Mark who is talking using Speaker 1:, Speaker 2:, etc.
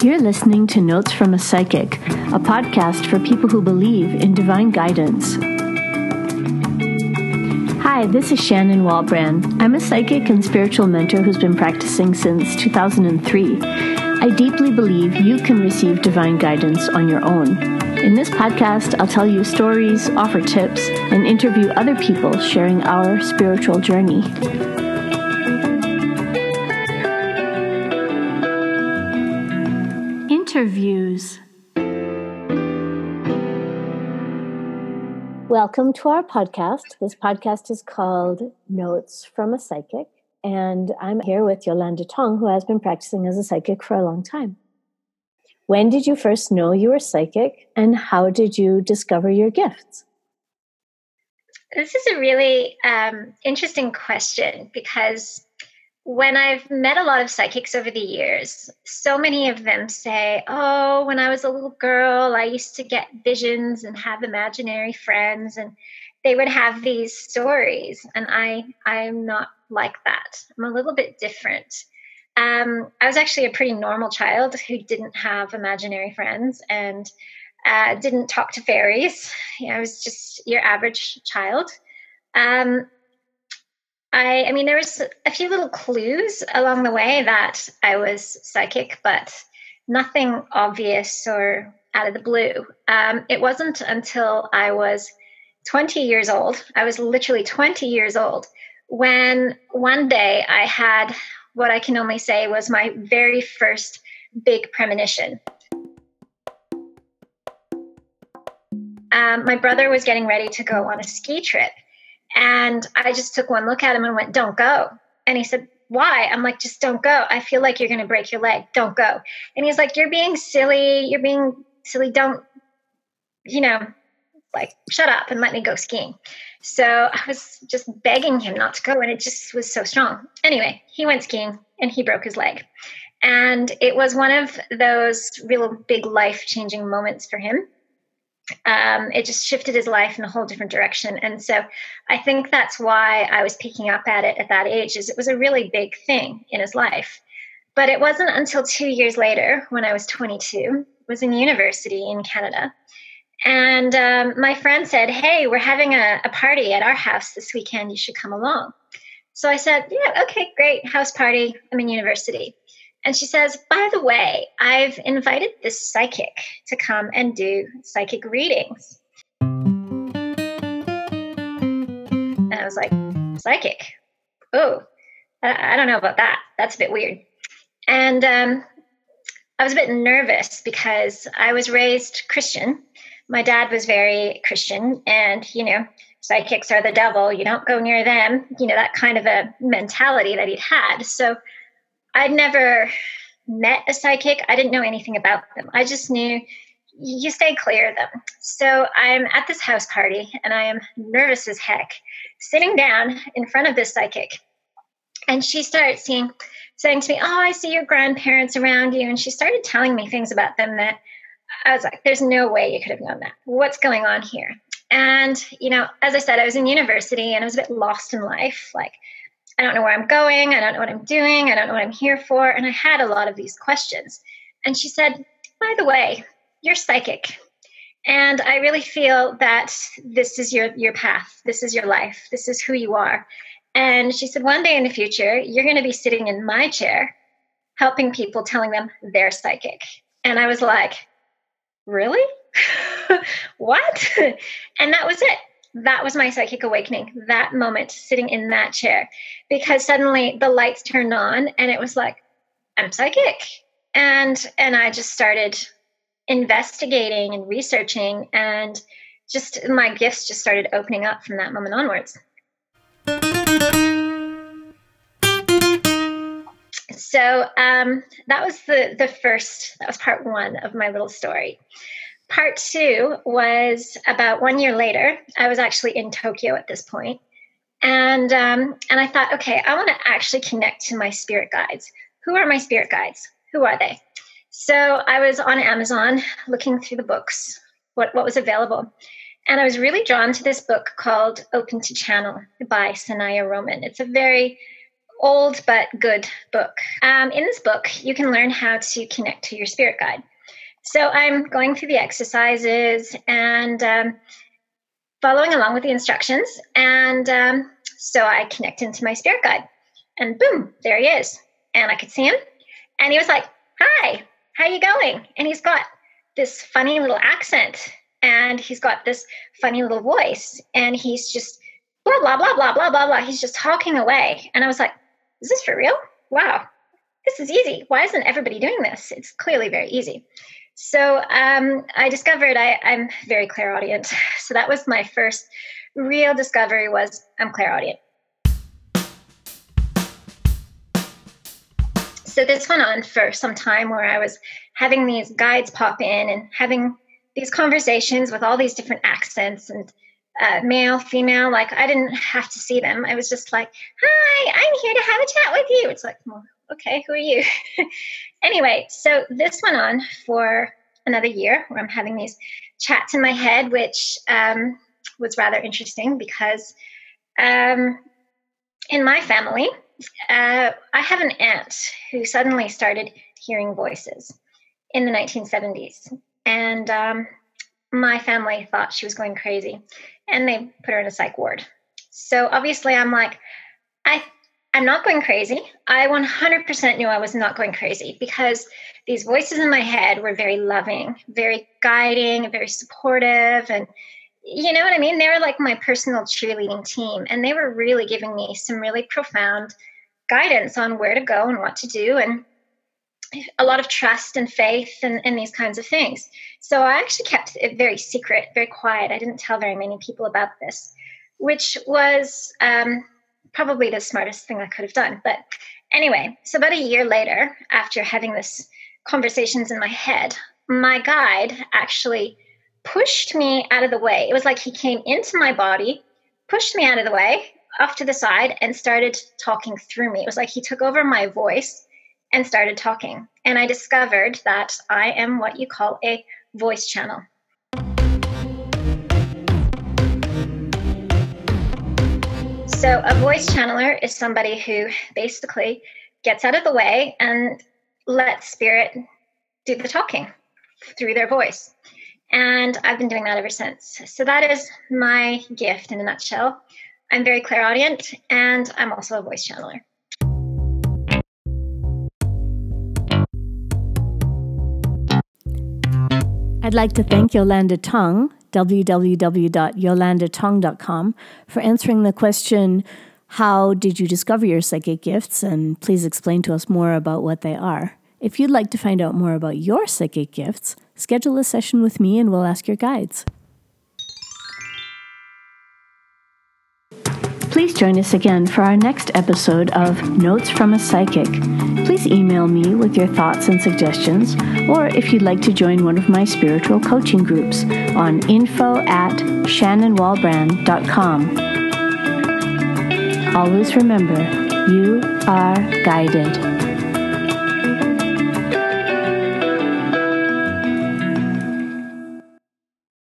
Speaker 1: You're listening to Notes from a Psychic, a podcast for people who believe in divine guidance. Hi, this is Shannon Walbrand. I'm a psychic and spiritual mentor who's been practicing since 2003. I deeply believe you can receive divine guidance on your own. In this podcast, I'll tell you stories, offer tips, and interview other people sharing our spiritual journey. Interviews. Welcome to our podcast. This podcast is called Notes from a Psychic, and I'm here with Yolanda Tong, who has been practicing as a psychic for a long time. When did you first know you were psychic, and how did you discover your gifts?
Speaker 2: This is a really um, interesting question because when I've met a lot of psychics over the years, so many of them say, Oh, when I was a little girl, I used to get visions and have imaginary friends, and they would have these stories. And I, I'm not like that. I'm a little bit different. Um, I was actually a pretty normal child who didn't have imaginary friends and uh, didn't talk to fairies. You know, I was just your average child. Um, I, I mean, there was a few little clues along the way that I was psychic, but nothing obvious or out of the blue. Um, it wasn't until I was 20 years old, I was literally 20 years old, when one day I had what I can only say was my very first big premonition. Um, my brother was getting ready to go on a ski trip and I just took one look at him and went, Don't go. And he said, Why? I'm like, Just don't go. I feel like you're going to break your leg. Don't go. And he's like, You're being silly. You're being silly. Don't, you know, like, shut up and let me go skiing. So I was just begging him not to go. And it just was so strong. Anyway, he went skiing and he broke his leg. And it was one of those real big life changing moments for him um, it just shifted his life in a whole different direction. And so I think that's why I was picking up at it at that age is it was a really big thing in his life. But it wasn't until two years later, when I was 22, was in university in Canada. And um, my friend said, Hey, we're having a, a party at our house this weekend. You should come along. So I said, Yeah, okay, great. House party. I'm in university. And she says, By the way, I've invited this psychic to come and do psychic readings. And I was like, Psychic? Oh, I, don't know about that. That's a bit weird. And um, I was a bit nervous because I was raised Christian. My dad was very Christian, and, you know, psychics are the devil. You don't go near them, you know, that kind of a mentality that he'd had. So I'd never met a psychic. I didn't know anything about them. I just knew you stay clear of them. So I'm at this house party and I am nervous as heck, sitting down in front of this psychic. And she starts seeing, saying to me, Oh, I see your grandparents around you. And she started telling me things about them that I was like, There's no way you could have known that. What's going on here? And, you know, as I said, I was in university and I was a bit lost in life. Like, I don't know where I'm going. I don't know what I'm doing. I don't know what I'm here for. And I had a lot of these questions. And she said, By the way, you're psychic. And I really feel that this is your, your path. This is your life. This is who you are. And she said, One day in the future, you're going to be sitting in my chair helping people, telling them they're psychic. And I was like, Really? what? and that was it that was my psychic awakening that moment sitting in that chair. Because suddenly the lights turned on and it was like i'm psychic. And and i just started investigating and researching and just my gifts just started opening up from that moment onwards. So um, that was the the first that was part one of my little story Part two was about one year later. I was actually in Tokyo at this point, and um, and I thought, okay, I want to actually connect to my spirit guides. Who are my spirit guides? Who are they? So I was on Amazon looking through the books, what what was available, and I was really drawn to this book called Open to Channel by Sanaya Roman. It's a very old but good book. Um, in this book, you can learn how to connect to your spirit guide. So I'm going through the exercises and um, following along with the instructions. And um, so I connect into my spirit guide, and boom, there he is. And I could see him, and he was like, "Hi, how you going?" And he's got this funny little accent, and he's got this funny little voice, and he's just blah blah blah blah blah blah blah. He's just talking away, and I was like, "Is this for real? Wow, this is easy. Why isn't everybody doing this? It's clearly very easy." So um, I discovered I, I'm very clairaudient. So that was my first real discovery was I'm clairaudient. So this went on for some time where I was having these guides pop in and having these conversations with all these different accents and uh, male, female. Like I didn't have to see them. I was just like, "Hi, I'm here to have a chat with you." It's like, well, okay, who are you? anyway, so this went on for another year where I'm having these chats in my head, which um, was rather interesting because um, in my family, uh, I have an aunt who suddenly started hearing voices in the 1970s. And um, my family thought she was going crazy and they put her in a psych ward. So obviously, I'm like, I I'm not going crazy. I 100% knew I was not going crazy because these voices in my head were very loving, very guiding, very supportive. And you know what I mean? They were like my personal cheerleading team. And they were really giving me some really profound guidance on where to go and what to do. And a lot of trust and faith and, and these kinds of things. So I actually kept it very secret, very quiet. I didn't tell very many people about this, which was um, probably the smartest thing I could have done. But anyway, so about a year later, after having this conversations in my head, my guide actually pushed me out of the way. It was like he came into my body, pushed me out of the way, off to the side, and started talking through me. It was like he took over my voice and started talking. And I discovered that I am what you call a voice channel. So, a voice channeler is somebody who basically gets out of the way and lets spirit do the talking through their voice. And I've been doing that ever since. So, that is my gift in a nutshell. I'm very clairaudient and I'm also a voice channeler.
Speaker 1: I'd like to thank Yolanda Tongue www.yolandatongue.com, for answering the question How did you discover your psychic gifts? And please explain to us more about what they are. If you'd like to find out more about your psychic gifts, schedule a session with me and we'll ask your guides. Please join us again for our next episode of Notes from a Psychic. Please email me with your thoughts and suggestions, or if you'd like to join one of my spiritual coaching groups on info at shannonwalbrand.com. Always remember, you are guided.